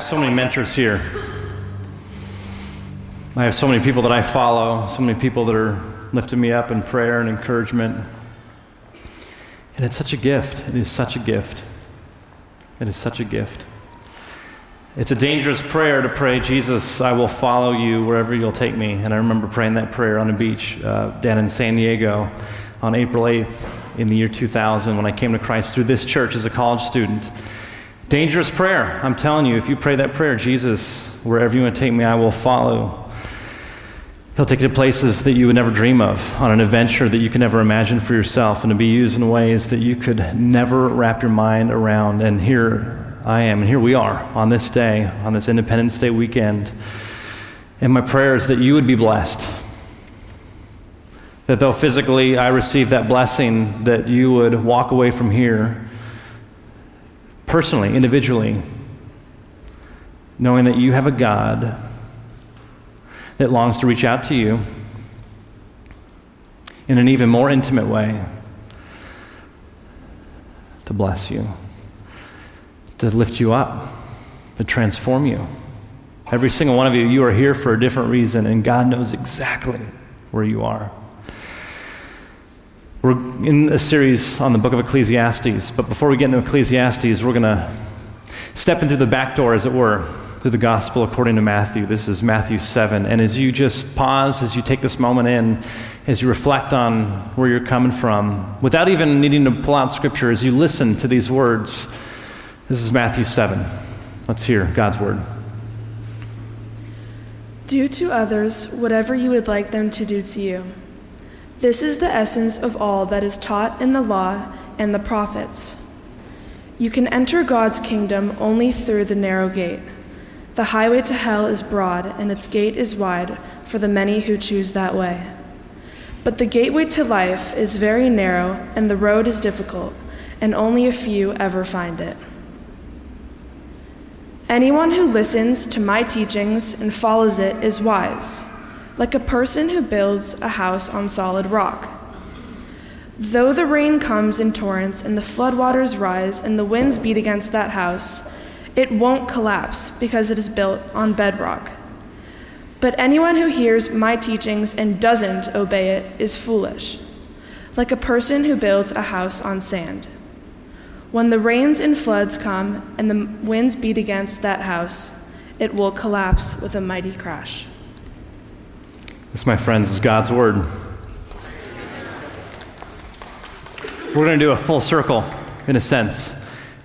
have so many mentors here. I have so many people that I follow, so many people that are lifting me up in prayer and encouragement. And it's such a gift. It is such a gift. It is such a gift. It's a dangerous prayer to pray, Jesus, I will follow you wherever you'll take me. And I remember praying that prayer on a beach uh, down in San Diego on April 8th in the year 2000 when I came to Christ through this church as a college student. Dangerous prayer. I'm telling you, if you pray that prayer, Jesus, wherever you want to take me, I will follow. He'll take you to places that you would never dream of, on an adventure that you could never imagine for yourself, and to be used in ways that you could never wrap your mind around. And here I am, and here we are on this day, on this Independence Day weekend. And my prayer is that you would be blessed. That though physically I receive that blessing, that you would walk away from here personally, individually, knowing that you have a God that longs to reach out to you in an even more intimate way to bless you, to lift you up, to transform you. Every single one of you, you are here for a different reason, and God knows exactly where you are. We're in a series on the book of Ecclesiastes, but before we get into Ecclesiastes, we're going to step into the back door, as it were, through the gospel according to Matthew. This is Matthew 7. And as you just pause, as you take this moment in, as you reflect on where you're coming from, without even needing to pull out scripture, as you listen to these words, this is Matthew 7. Let's hear God's word. Do to others whatever you would like them to do to you. This is the essence of all that is taught in the law and the prophets. You can enter God's kingdom only through the narrow gate. The highway to hell is broad, and its gate is wide for the many who choose that way. But the gateway to life is very narrow, and the road is difficult, and only a few ever find it. Anyone who listens to my teachings and follows it is wise, like a person who builds a house on solid rock. Though the rain comes in torrents, and the floodwaters rise, and the winds beat against that house, it won't collapse because it is built on bedrock. But anyone who hears my teachings and doesn't obey it is foolish, like a person who builds a house on sand. When the rains and floods come and the winds beat against that house, it will collapse with a mighty crash. This, my friends, is God's word. We're going to do a full circle, in a sense.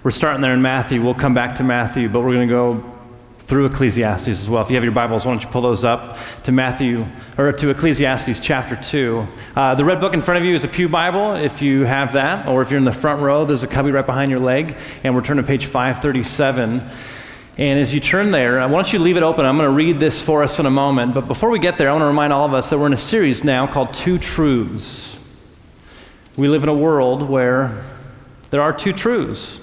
We're starting there in Matthew. We'll come back to Matthew, but we're going to go through Ecclesiastes as well. If you have your Bibles, why don't you pull those up to Matthew or to Ecclesiastes chapter 2. Uh, the red book in front of you is a Pew Bible, if you have that, or if you're in the front row, there's a cubby right behind your leg, and we're turning to page 537. And as you turn there, I want you leave it open. I'm going to read this for us in a moment. But before we get there, I want to remind all of us that we're in a series now called Two Truths. We live in a world where there are two truths.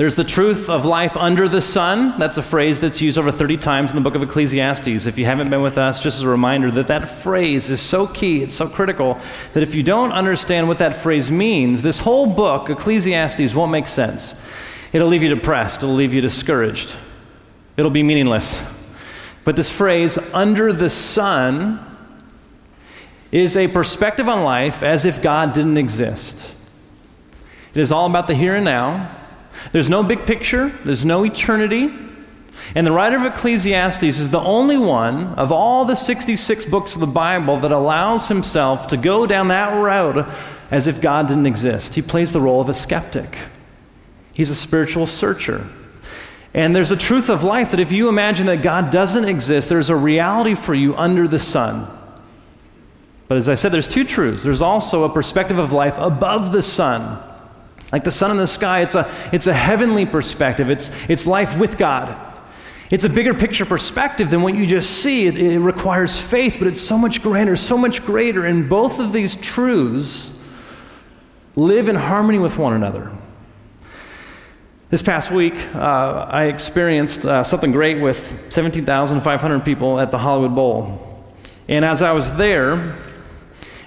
There's the truth of life under the sun. That's a phrase that's used over 30 times in the book of Ecclesiastes. If you haven't been with us, just as a reminder that that phrase is so key, it's so critical, that if you don't understand what that phrase means, this whole book, Ecclesiastes, won't make sense. It'll leave you depressed, it'll leave you discouraged, it'll be meaningless. But this phrase, under the sun, is a perspective on life as if God didn't exist. It is all about the here and now. There's no big picture, there's no eternity. And the writer of Ecclesiastes is the only one of all the 66 books of the Bible that allows himself to go down that road as if God didn't exist. He plays the role of a skeptic, he's a spiritual searcher. And there's a truth of life that if you imagine that God doesn't exist, there's a reality for you under the sun. But as I said, there's two truths. There's also a perspective of life above the sun. Like the sun in the sky, it's a, it's a heavenly perspective, it's, it's life with God. It's a bigger picture perspective than what you just see. It, it requires faith, but it's so much grander, so much greater. And both of these truths live in harmony with one another. This past week, uh, I experienced uh, something great with 17,500 people at the Hollywood Bowl. And as I was there,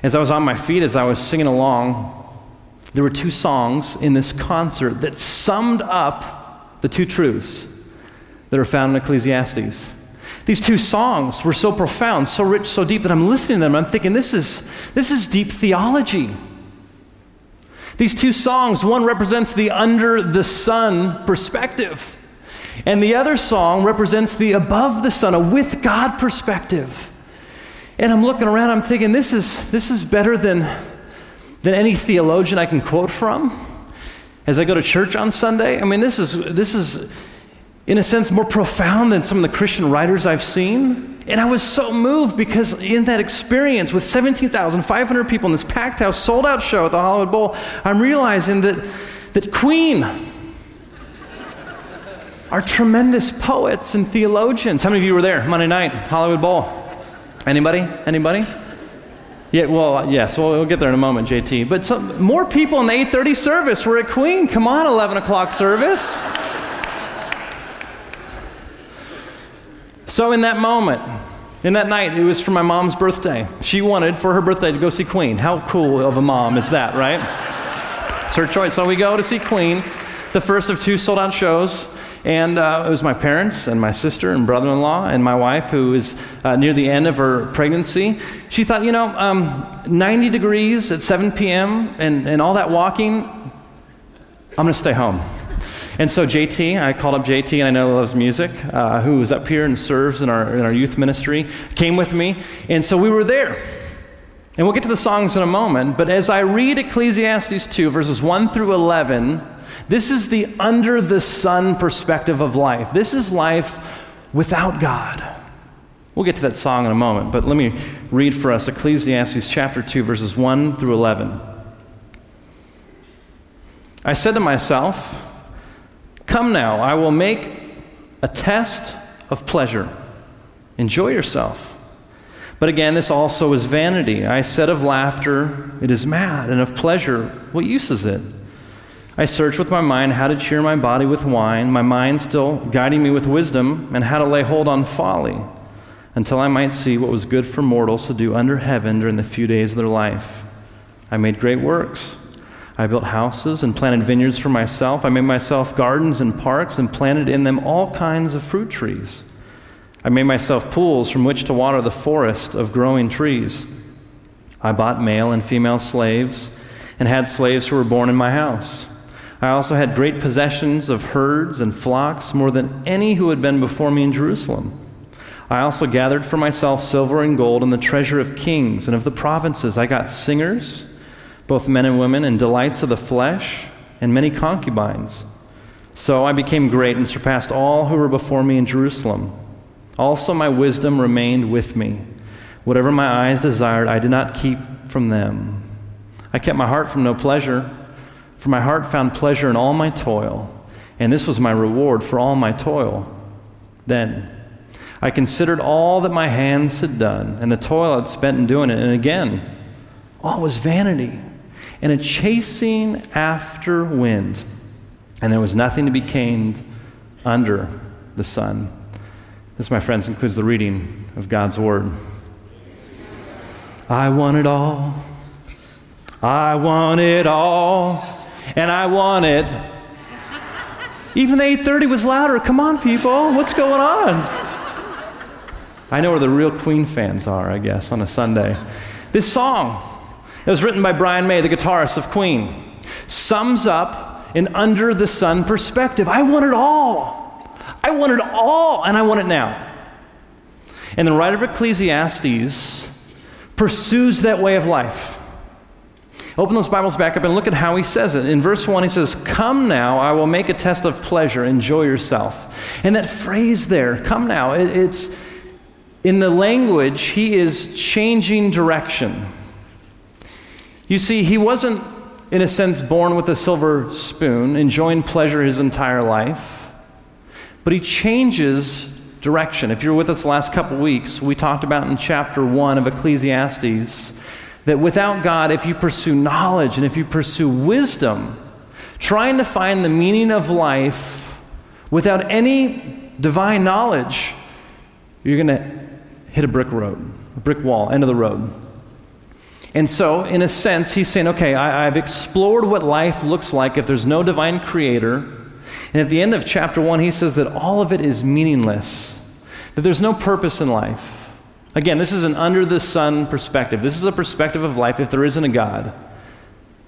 as I was on my feet, as I was singing along, there were two songs in this concert that summed up the two truths that are found in Ecclesiastes. These two songs were so profound, so rich, so deep that I'm listening to them. I'm thinking, this is, this is deep theology. These two songs, one represents the under the sun perspective, and the other song represents the above the sun, a with God perspective. And I'm looking around, I'm thinking, this is, this is better than, than any theologian I can quote from as I go to church on Sunday. I mean, this is, this is in a sense, more profound than some of the Christian writers I've seen. And I was so moved because in that experience with 17,500 people in this packed house, sold out show at the Hollywood Bowl, I'm realizing that, that Queen are tremendous poets and theologians. How many of you were there Monday night, Hollywood Bowl? Anybody? Anybody? Yeah, well, uh, yes, well, we'll get there in a moment, JT. But some, more people in the 8:30 service were at Queen. Come on, 11 o'clock service. So, in that moment, in that night, it was for my mom's birthday. She wanted for her birthday to go see Queen. How cool of a mom is that, right? it's her choice. So, we go to see Queen, the first of two sold out shows. And uh, it was my parents and my sister and brother in law and my wife, who is uh, near the end of her pregnancy. She thought, you know, um, 90 degrees at 7 p.m. And, and all that walking, I'm going to stay home. And so JT, I called up JT, and I know he loves music, uh, who is up here and serves in our, in our youth ministry, came with me. And so we were there. And we'll get to the songs in a moment, but as I read Ecclesiastes 2, verses 1 through 11, this is the under the sun perspective of life. This is life without God. We'll get to that song in a moment, but let me read for us Ecclesiastes chapter 2, verses 1 through 11. I said to myself, Come now, I will make a test of pleasure. Enjoy yourself. But again, this also is vanity. I said of laughter, it is mad, and of pleasure, what use is it? I searched with my mind how to cheer my body with wine, my mind still guiding me with wisdom, and how to lay hold on folly, until I might see what was good for mortals to do under heaven during the few days of their life. I made great works. I built houses and planted vineyards for myself. I made myself gardens and parks and planted in them all kinds of fruit trees. I made myself pools from which to water the forest of growing trees. I bought male and female slaves and had slaves who were born in my house. I also had great possessions of herds and flocks, more than any who had been before me in Jerusalem. I also gathered for myself silver and gold and the treasure of kings and of the provinces. I got singers both men and women, and delights of the flesh, and many concubines. So I became great and surpassed all who were before me in Jerusalem. Also, my wisdom remained with me. Whatever my eyes desired, I did not keep from them. I kept my heart from no pleasure, for my heart found pleasure in all my toil, and this was my reward for all my toil. Then I considered all that my hands had done, and the toil I'd spent in doing it, and again, all was vanity and a chasing after wind, and there was nothing to be gained under the sun. This, my friends, includes the reading of God's Word. I want it all. I want it all. And I want it. Even the 830 was louder. Come on, people. What's going on? I know where the real Queen fans are, I guess, on a Sunday. This song it was written by Brian May, the guitarist of Queen. Sums up an under the sun perspective. I want it all. I want it all, and I want it now. And the writer of Ecclesiastes pursues that way of life. Open those Bibles back up and look at how he says it. In verse 1, he says, Come now, I will make a test of pleasure, enjoy yourself. And that phrase there, come now, it's in the language, he is changing direction. You see, he wasn't, in a sense, born with a silver spoon, enjoying pleasure his entire life, but he changes direction. If you're with us the last couple weeks, we talked about in chapter 1 of Ecclesiastes that without God, if you pursue knowledge and if you pursue wisdom, trying to find the meaning of life without any divine knowledge, you're going to hit a brick road, a brick wall, end of the road. And so, in a sense, he's saying, okay, I, have explored what life looks like if there's no divine creator. And at the end of chapter 1, he says that all of it is meaningless, that there's no purpose in life. Again, this is an under the sun perspective. This is a perspective of life if there isn't a God.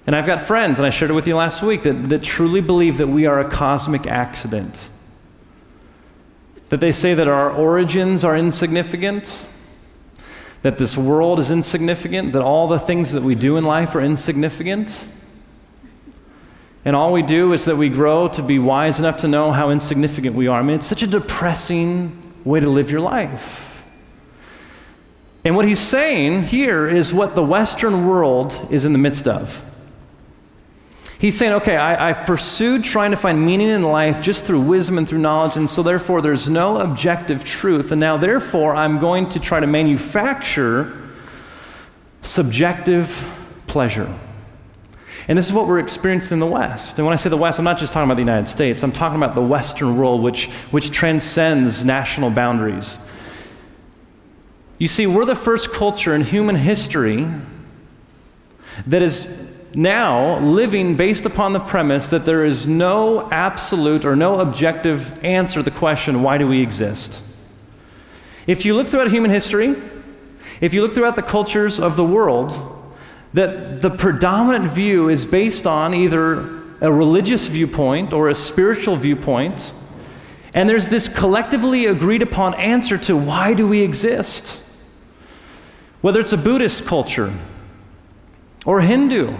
And I've got friends, and I shared it with you last week, that, that truly believe that we are a cosmic accident. That they say that our origins are insignificant, that this world is insignificant, that all the things that we do in life are insignificant. And all we do is that we grow to be wise enough to know how insignificant we are. I mean, it's such a depressing way to live your life. And what he's saying here is what the Western world is in the midst of. He's saying, okay, I, have pursued trying to find meaning in life just through wisdom and through knowledge, and so therefore there's no objective truth. And now, therefore, I'm going to try to manufacture subjective pleasure. And this is what we're experiencing in the West. And when I say the West, I'm not just talking about the United States, I'm talking about the Western world, which, which transcends national boundaries. You see, we're the first culture in human history that is now living based upon the premise that there is no absolute or no objective answer to the question, why do we exist? If you look throughout human history, if you look throughout the cultures of the world, that the predominant view is based on either a religious viewpoint or a spiritual viewpoint, and there's this collectively agreed upon answer to why do we exist? Whether it's a Buddhist culture or Hindu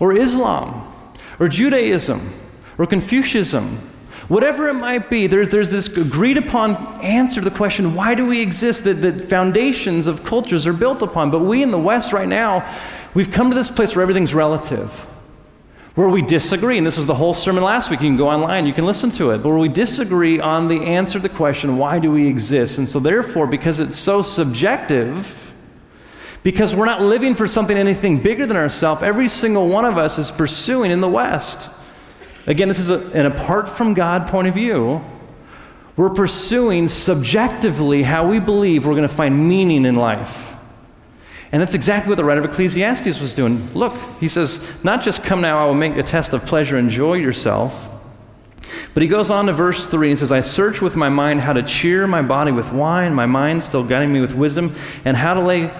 or Islam or Judaism or Confucianism, whatever it might be, there's, there's this agreed upon answer to the question why do we exist that, the foundations of cultures are built upon. But we in the West right now, we've come to this place where everything's relative. Where we disagree, and this was the whole sermon last week. You can go online, you can listen to it. But where we disagree on the answer to the question, why do we exist? And so, therefore, because it's so subjective, because we're not living for something, anything bigger than ourselves. Every single one of us is pursuing in the West. Again, this is a, an apart from God point of view. We're pursuing subjectively how we believe we're going to find meaning in life. And that's exactly what the writer of Ecclesiastes was doing. Look, he says, not just come now, I will make a test of pleasure, enjoy yourself. But he goes on to verse 3 and says, I search with my mind how to cheer my body with wine, my mind still guiding me with wisdom, and how to lay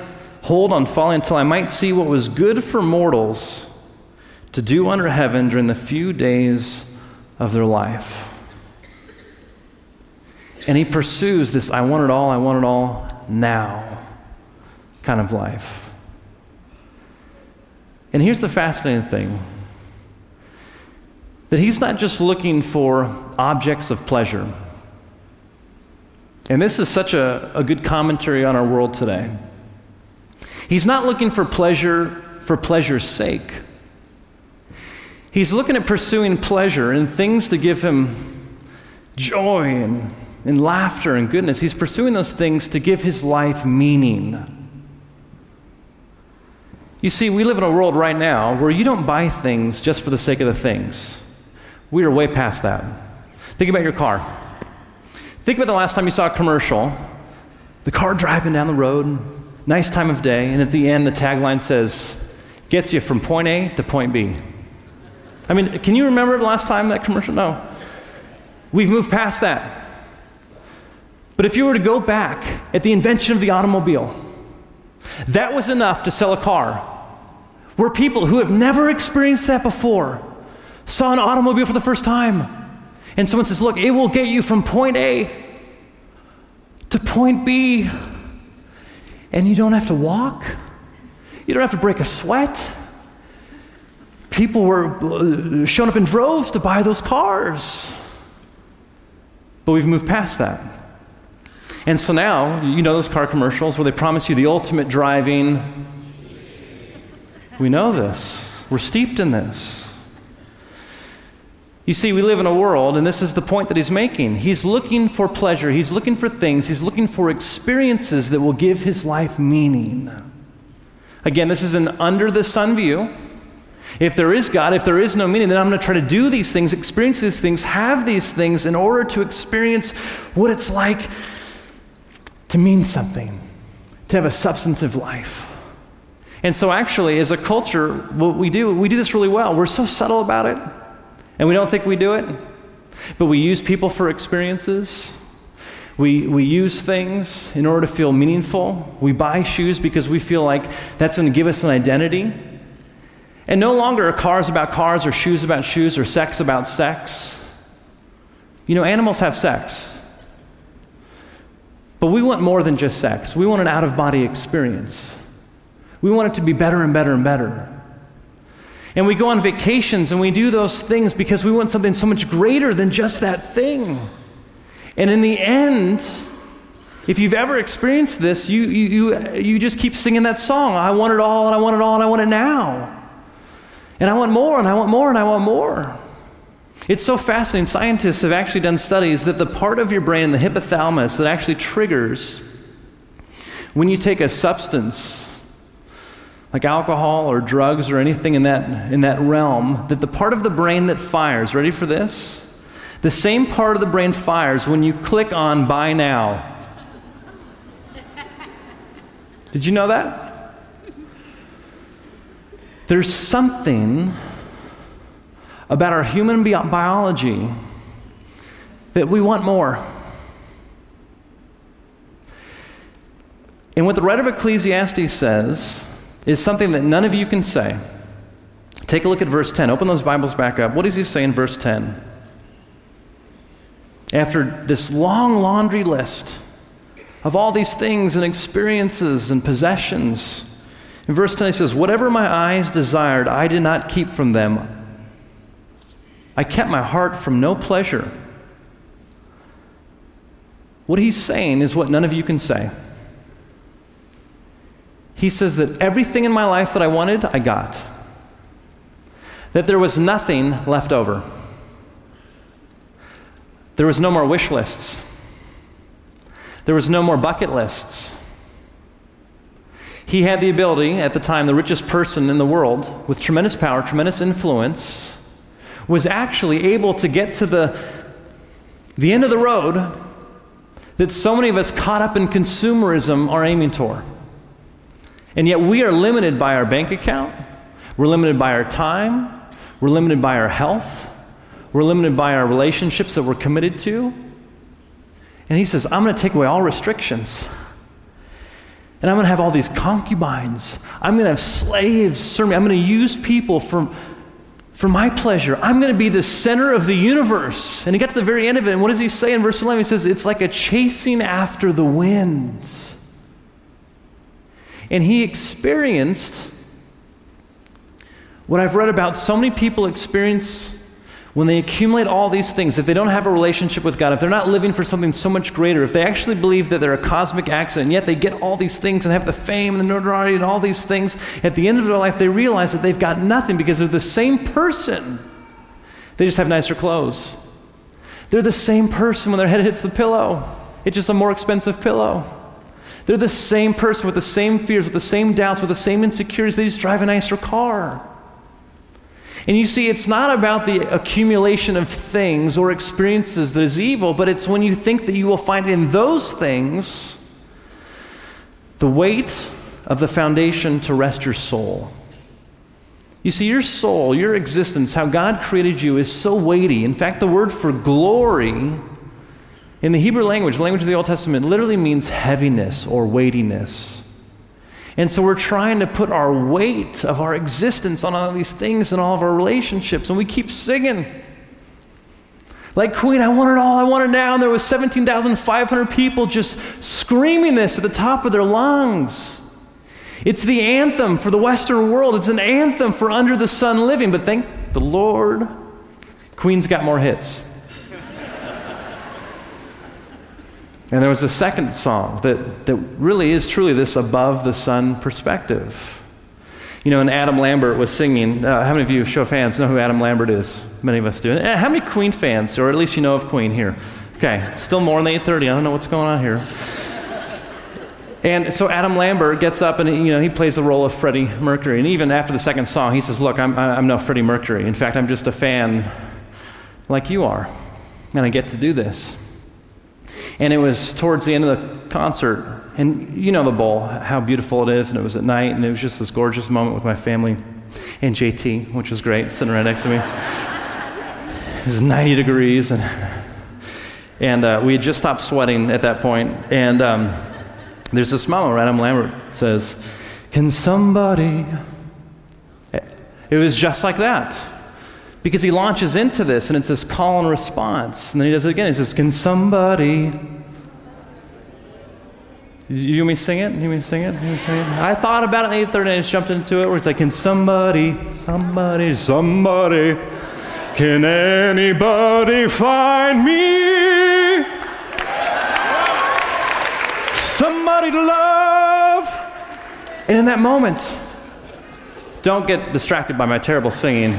hold on folly until I might see what was good for mortals to do under heaven during the few days of their life. And he pursues this I want it all, I want it all now kind of life. And here's the fascinating thing that he's not just looking for objects of pleasure. And this is such a, a good commentary on our world today. He's not looking for pleasure for pleasure's sake. He's looking at pursuing pleasure and things to give him joy and, and laughter and goodness. He's pursuing those things to give his life meaning. You see, we live in a world right now where you don't buy things just for the sake of the things. We are way past that. Think about your car. Think about the last time you saw a commercial, the car driving down the road, nice time of day, and at the end, the tagline says, gets you from point A to point B. I mean, can you remember the last time that commercial? No. We've moved past that. But if you were to go back at the invention of the automobile, that was enough to sell a car. Where people who have never experienced that before saw an automobile for the first time. And someone says, Look, it will get you from point A to point B. And you don't have to walk, you don't have to break a sweat. People were uh, showing up in droves to buy those cars. But we've moved past that. And so now, you know those car commercials where they promise you the ultimate driving. We know this. We're steeped in this. You see, we live in a world, and this is the point that he's making. He's looking for pleasure, he's looking for things, he's looking for experiences that will give his life meaning. Again, this is an under the sun view. If there is God, if there is no meaning, then I'm going to try to do these things, experience these things, have these things in order to experience what it's like to mean something, to have a substantive life. And so, actually, as a culture, what we do, we do this really well. We're so subtle about it. And we don't think we do it, but we use people for experiences. We, we use things in order to feel meaningful. We buy shoes because we feel like that's going to give us an identity. And no longer are cars about cars or shoes about shoes or sex about sex. You know, animals have sex. But we want more than just sex. We want an out of body experience. We want it to be better and better and better. And we go on vacations and we do those things because we want something so much greater than just that thing. And in the end, if you've ever experienced this, you, you, you, you just keep singing that song I want it all, and I want it all, and I want it now. And I want more, and I want more, and I want more. It's so fascinating. Scientists have actually done studies that the part of your brain, the hypothalamus, that actually triggers when you take a substance like alcohol or drugs or anything in that, in that realm, that the part of the brain that fires, ready for this? The same part of the brain fires when you click on buy now. Did you know that? There's something about our human biology that we want more. And what the writer of Ecclesiastes says is something that none of you can say. Take a look at verse 10. Open those Bibles back up. What does he say in verse 10? After this long laundry list of all these things and experiences and possessions, in verse 10 he says, Whatever my eyes desired, I did not keep from them. I kept my heart from no pleasure. What he's saying is what none of you can say. He says that everything in my life that I wanted, I got. That there was nothing left over. There was no more wish lists. There was no more bucket lists. He had the ability, at the time, the richest person in the world, with tremendous power, tremendous influence, was actually able to get to the, the end of the road that so many of us caught up in consumerism are aiming toward. And yet we are limited by our bank account, we're limited by our time, we're limited by our health, we're limited by our relationships that we're committed to. And he says, I'm going to take away all restrictions. And I'm going to have all these concubines. I'm going to have slaves serve me. I'm going to use people for, for my pleasure. I'm going to be the center of the universe. And he got to the very end of it, and what does he say in verse 11? He says, It's like a chasing after the winds. And he experienced what I've read about so many people experience when they accumulate all these things, if they don't have a relationship with God, if they're not living for something so much greater, if they actually believe that they're a cosmic accident, yet they get all these things and have the fame and the notoriety and all these things, at the end of their life, they realize that they've got nothing because they're the same person. They just have nicer clothes. They're the same person when their head hits the pillow, it's just a more expensive pillow. They're the same person with the same fears, with the same doubts, with the same insecurities. They just drive a nicer car. And you see, it's not about the accumulation of things or experiences that is evil, but it's when you think that you will find in those things the weight of the foundation to rest your soul. You see, your soul, your existence, how God created you is so weighty. In fact, the word for glory in the Hebrew language, the language of the Old Testament, literally means heaviness or weightiness. And so we're trying to put our weight of our existence on all these things and all of our relationships, and we keep singing. Like Queen, I want it all, I want it now. And there was 17,500 people just screaming this at the top of their lungs. It's the anthem for the Western world. It's an anthem for under the sun living. But thank the Lord, Queen's got more hits. And there was a second song that, that really is truly this above the sun perspective. You know, and Adam Lambert was singing. Uh, how many of you, show of hands, know who Adam Lambert is? Many of us do. Uh, how many Queen fans, or at least you know of Queen here? Okay, still more than 8.30. I don't know what's going on here. And so Adam Lambert gets up and you know he plays the role of Freddie Mercury. And even after the second song, he says, "Look, I'm, I'm no Freddie Mercury. In fact, I'm just a fan like you are, and I get to do this." And it was towards the end of the concert. And you know the bowl, how beautiful it is. And it was at night, and it was just this gorgeous moment with my family and JT, which was great, sitting right next to me. It was 90 degrees, and, and uh, we had just stopped sweating at that point. And um, there's this moment where Adam Lambert says, Can somebody? It was just like that. Because he launches into this, and it's this call and response. And then he does it again. He says, Can somebody? You want me sing it? You want me sing it? You sing it? I thought about it at 8.30 and I just jumped into it where it's like, can somebody, somebody, somebody, can anybody find me? Somebody to love. And in that moment, don't get distracted by my terrible singing.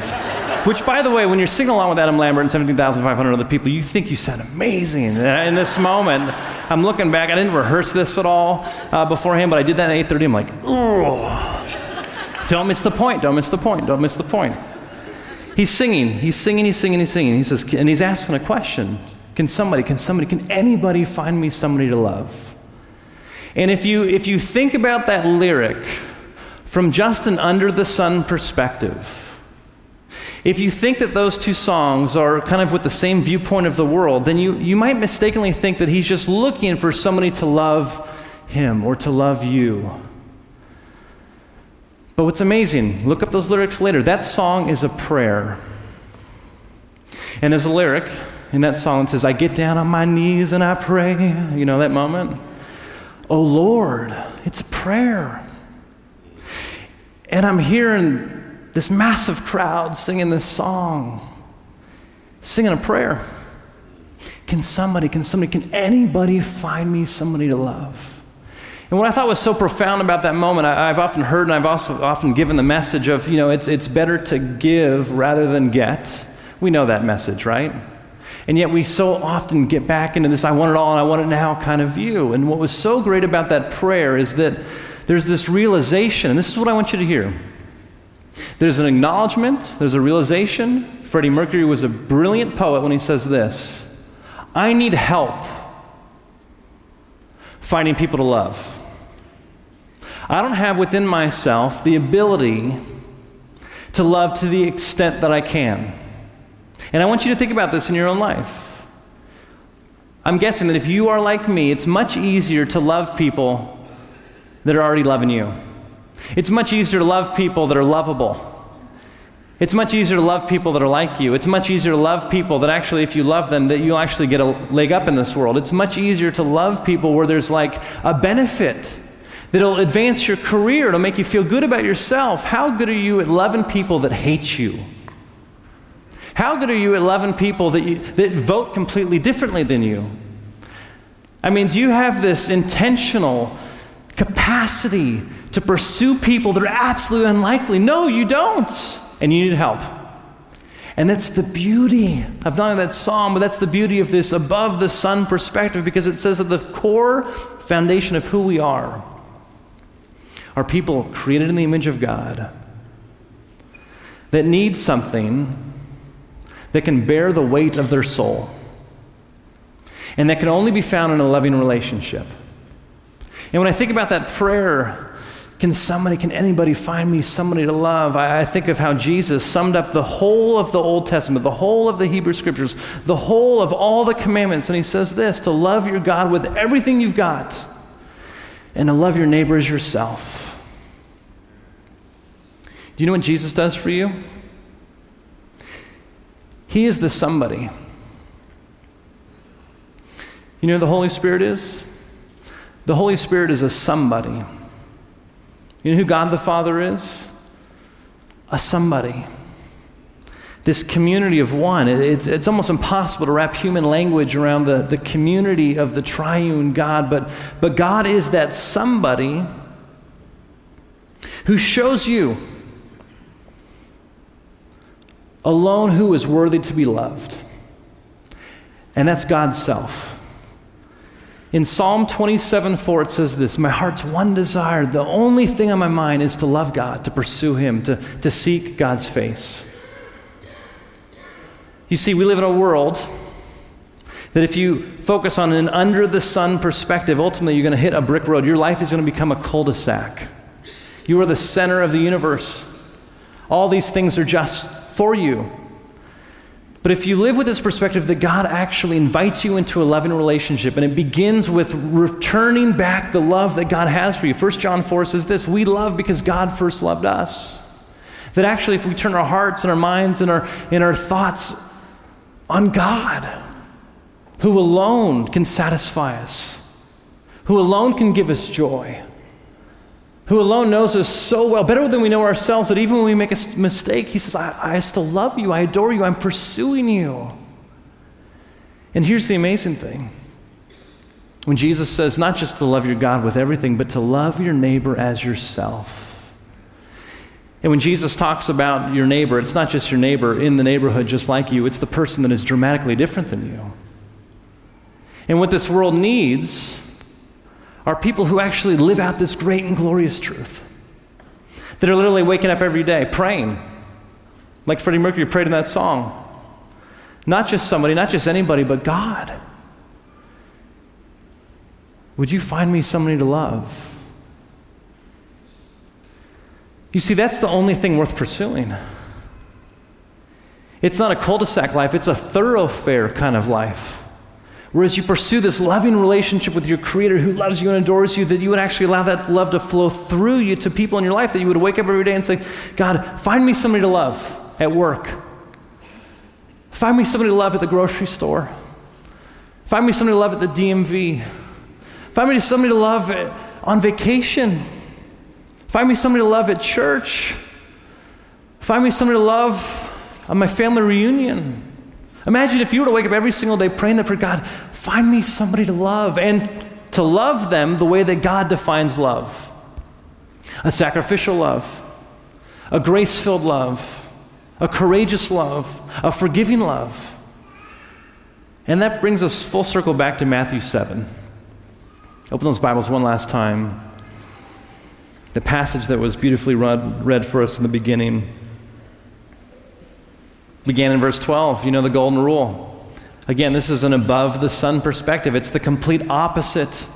Which, by the way, when you're singing along with Adam Lambert and 17,500 other people, you think you sound amazing. In this moment, I'm looking back. I didn't rehearse this at all uh, beforehand, but I did that at 8:30. I'm like, oh, don't miss the point. Don't miss the point. Don't miss the point. He's singing. He's singing. He's singing. He's singing. He says, and he's asking a question: Can somebody? Can somebody? Can anybody find me somebody to love? And if you if you think about that lyric from just an under the sun perspective if you think that those two songs are kind of with the same viewpoint of the world, then you, you might mistakenly think that he's just looking for somebody to love him or to love you. But what's amazing, look up those lyrics later. That song is a prayer. And there's a lyric in that song that says, I get down on my knees and I pray. You know that moment? Oh Lord, it's a prayer. And I'm hearing this massive crowd singing this song, singing a prayer. Can somebody, can somebody, can anybody find me somebody to love? And what I thought was so profound about that moment, I, have often heard and I've also often given the message of, you know, it's, it's better to give rather than get. We know that message, right? And yet we so often get back into this I want it all and I want it now kind of view. And what was so great about that prayer is that there's this realization, and this is what I want you to hear. There's an acknowledgement, there's a realization. Freddie Mercury was a brilliant poet when he says this I need help finding people to love. I don't have within myself the ability to love to the extent that I can. And I want you to think about this in your own life. I'm guessing that if you are like me, it's much easier to love people that are already loving you. It's much easier to love people that are lovable. It's much easier to love people that are like you. It's much easier to love people that actually, if you love them, that you'll actually get a leg up in this world. It's much easier to love people where there's like a benefit that'll advance your career, it'll make you feel good about yourself. How good are you at loving people that hate you? How good are you at loving people that, you, that vote completely differently than you? I mean, do you have this intentional capacity to pursue people that are absolutely unlikely. No, you don't. And you need help. And that's the beauty of not only that psalm, but that's the beauty of this above the sun perspective because it says that the core foundation of who we are are people created in the image of God that need something that can bear the weight of their soul and that can only be found in a loving relationship. And when I think about that prayer can somebody, can anybody find me somebody to love? I, I, think of how Jesus summed up the whole of the Old Testament, the whole of the Hebrew Scriptures, the whole of all the commandments. And he says this to love your God with everything you've got, and to love your neighbor as yourself. Do you know what Jesus does for you? He is the somebody. You know who the Holy Spirit is? The Holy Spirit is a somebody. You know who God the Father is? A somebody. This community of one. It, it's, it's almost impossible to wrap human language around the, the community of the triune God, but, but God is that somebody who shows you alone who is worthy to be loved. And that's God's self. In Psalm 27 4, it says this My heart's one desire, the only thing on my mind is to love God, to pursue Him, to, to seek God's face. You see, we live in a world that if you focus on an under the sun perspective, ultimately you're going to hit a brick road. Your life is going to become a cul de sac. You are the center of the universe. All these things are just for you. But if you live with this perspective that God actually invites you into a loving relationship, and it begins with returning back the love that God has for you. 1 John 4 says this We love because God first loved us. That actually, if we turn our hearts and our minds and our, and our thoughts on God, who alone can satisfy us, who alone can give us joy, who alone knows us so well, better than we know ourselves, that even when we make a mistake, He says, I, I still love you, I adore you, I'm pursuing you. And here's the amazing thing when Jesus says not just to love your God with everything, but to love your neighbor as yourself. And when Jesus talks about your neighbor, it's not just your neighbor in the neighborhood just like you, it's the person that is dramatically different than you. And what this world needs are people who actually live out this great and glorious truth. That are literally waking up every day praying, like Freddie Mercury prayed in that song. Not just somebody, not just anybody, but God. Would you find me somebody to love? You see, that's the only thing worth pursuing. It's not a cul de sac life, it's a thoroughfare kind of life. Whereas you pursue this loving relationship with your Creator who loves you and adores you, that you would actually allow that love to flow through you to people in your life, that you would wake up every day and say, God, find me somebody to love at work. Find me somebody to love at the grocery store. Find me somebody to love at the DMV. Find me somebody to love on vacation. Find me somebody to love at church. Find me somebody to love on my family reunion. Imagine if you were to wake up every single day praying that for God, find me somebody to love and to love them the way that God defines love a sacrificial love, a grace filled love, a courageous love, a forgiving love. And that brings us full circle back to Matthew 7. Open those Bibles one last time. The passage that was beautifully read, read for us in the beginning began in verse 12. You know the golden rule. Again, this is an above the sun perspective, it's the complete opposite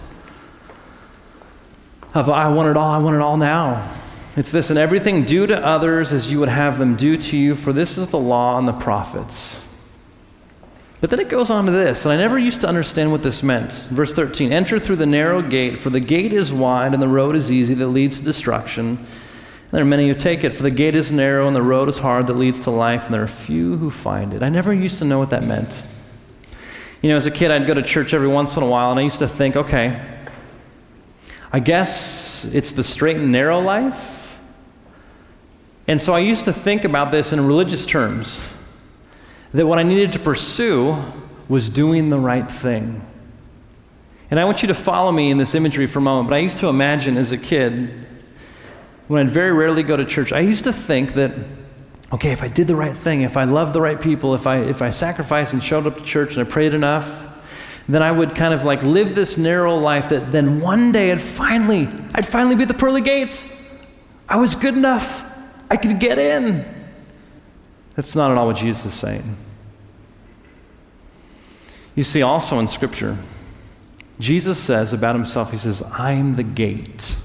of I want it all, I want it all now. It's this, and everything do to others as you would have them do to you, for this is the law and the prophets. But then it goes on to this, and I never used to understand what this meant. Verse 13 Enter through the narrow gate, for the gate is wide and the road is easy that leads to destruction there are many who take it, for the gate is narrow and the road is hard that leads to life, and there are few who find it. I never used to know what that meant. You know, as a kid, I'd go to church every once in a while, and I used to think, okay, I guess it's the straight and narrow life. And so I used to think about this in religious terms that what I needed to pursue was doing the right thing. And I want you to follow me in this imagery for a moment, but I used to imagine as a kid when I'd very rarely go to church, I used to think that, okay, if I did the right thing, if I loved the right people, if I, if I sacrificed and showed up to church and I prayed enough, then I would kind of like live this narrow life that then one day I'd finally, I'd finally be at the pearly gates. I was good enough. I could get in. That's not at all what Jesus is saying. You see, also in Scripture, Jesus says about himself, He says, I'm the gate.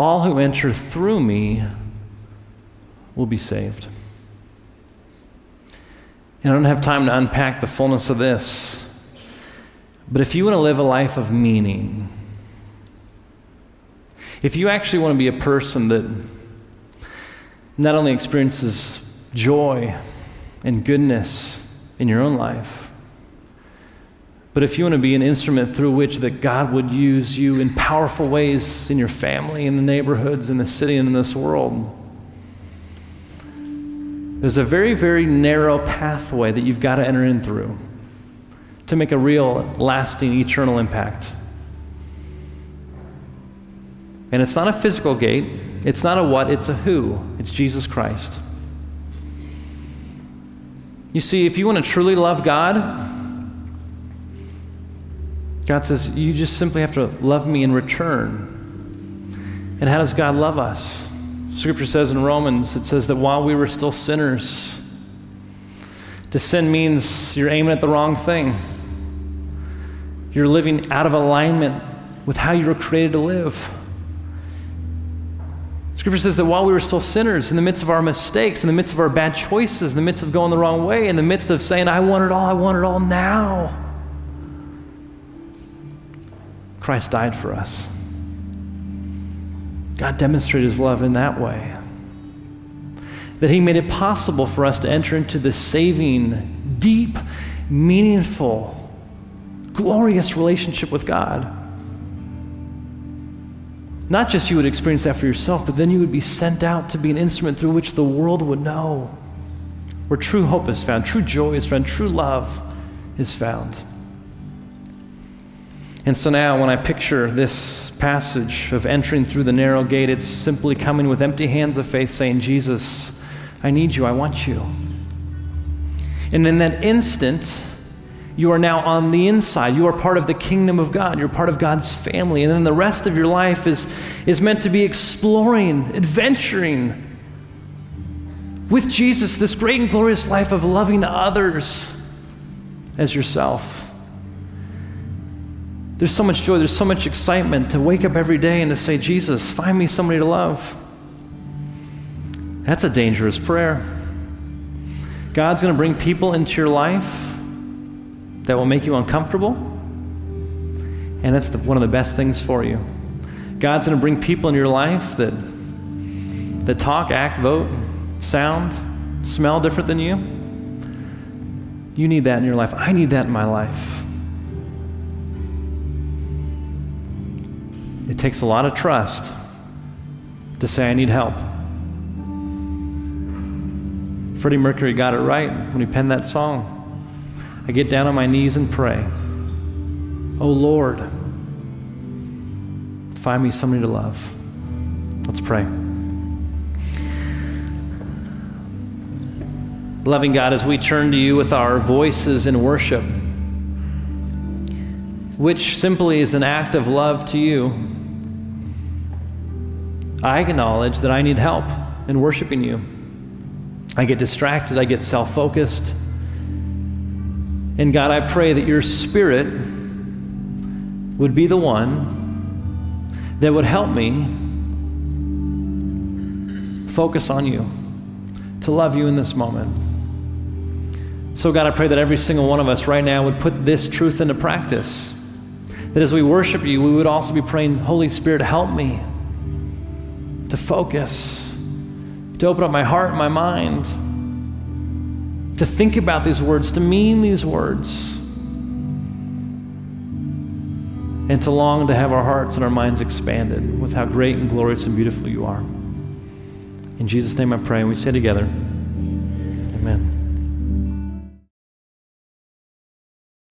All who enter through me will be saved. And I don't have time to unpack the fullness of this, but if you want to live a life of meaning, if you actually want to be a person that not only experiences joy and goodness in your own life, but if you want to be an instrument through which that God would use you in powerful ways in your family, in the neighborhoods, in the city, and in this world, there's a very, very narrow pathway that you've got to enter in through to make a real, lasting, eternal impact. And it's not a physical gate, it's not a what, it's a who. It's Jesus Christ. You see, if you want to truly love God, God says, You just simply have to love me in return. And how does God love us? Scripture says in Romans, it says that while we were still sinners, to sin means you're aiming at the wrong thing. You're living out of alignment with how you were created to live. Scripture says that while we were still sinners, in the midst of our mistakes, in the midst of our bad choices, in the midst of going the wrong way, in the midst of saying, I want it all, I want it all now, Christ died for us. God demonstrated his love in that way. That he made it possible for us to enter into this saving, deep, meaningful, glorious relationship with God. Not just you would experience that for yourself, but then you would be sent out to be an instrument through which the world would know where true hope is found, true joy is found, true love is found. And so now, when I picture this passage of entering through the narrow gate, it's simply coming with empty hands of faith saying, Jesus, I need you, I want you. And in that instant, you are now on the inside. You are part of the kingdom of God. You're part of God's family. And then the rest of your life is, is meant to be exploring, adventuring with Jesus, this great and glorious life of loving others as yourself. There's so much joy, there's so much excitement to wake up every day and to say, Jesus, find me somebody to love. That's a dangerous prayer. God's going to bring people into your life that will make you uncomfortable, and that's the, one of the best things for you. God's going to bring people in your life that, that talk, act, vote, sound, smell different than you. You need that in your life. I need that in my life. It takes a lot of trust to say, I need help. Freddie Mercury got it right when he penned that song. I get down on my knees and pray. Oh Lord, find me somebody to love. Let's pray. Loving God, as we turn to you with our voices in worship, which simply is an act of love to you, I acknowledge that I need help in worshiping you. I get distracted, I get self focused. And God, I pray that your spirit would be the one that would help me focus on you, to love you in this moment. So, God, I pray that every single one of us right now would put this truth into practice. That as we worship you, we would also be praying, Holy Spirit, help me to focus, to open up my heart and my mind to think about these words, to mean these words, and to long to have our hearts and our minds expanded with how great and glorious and beautiful you are. In Jesus' name I pray, and we say together,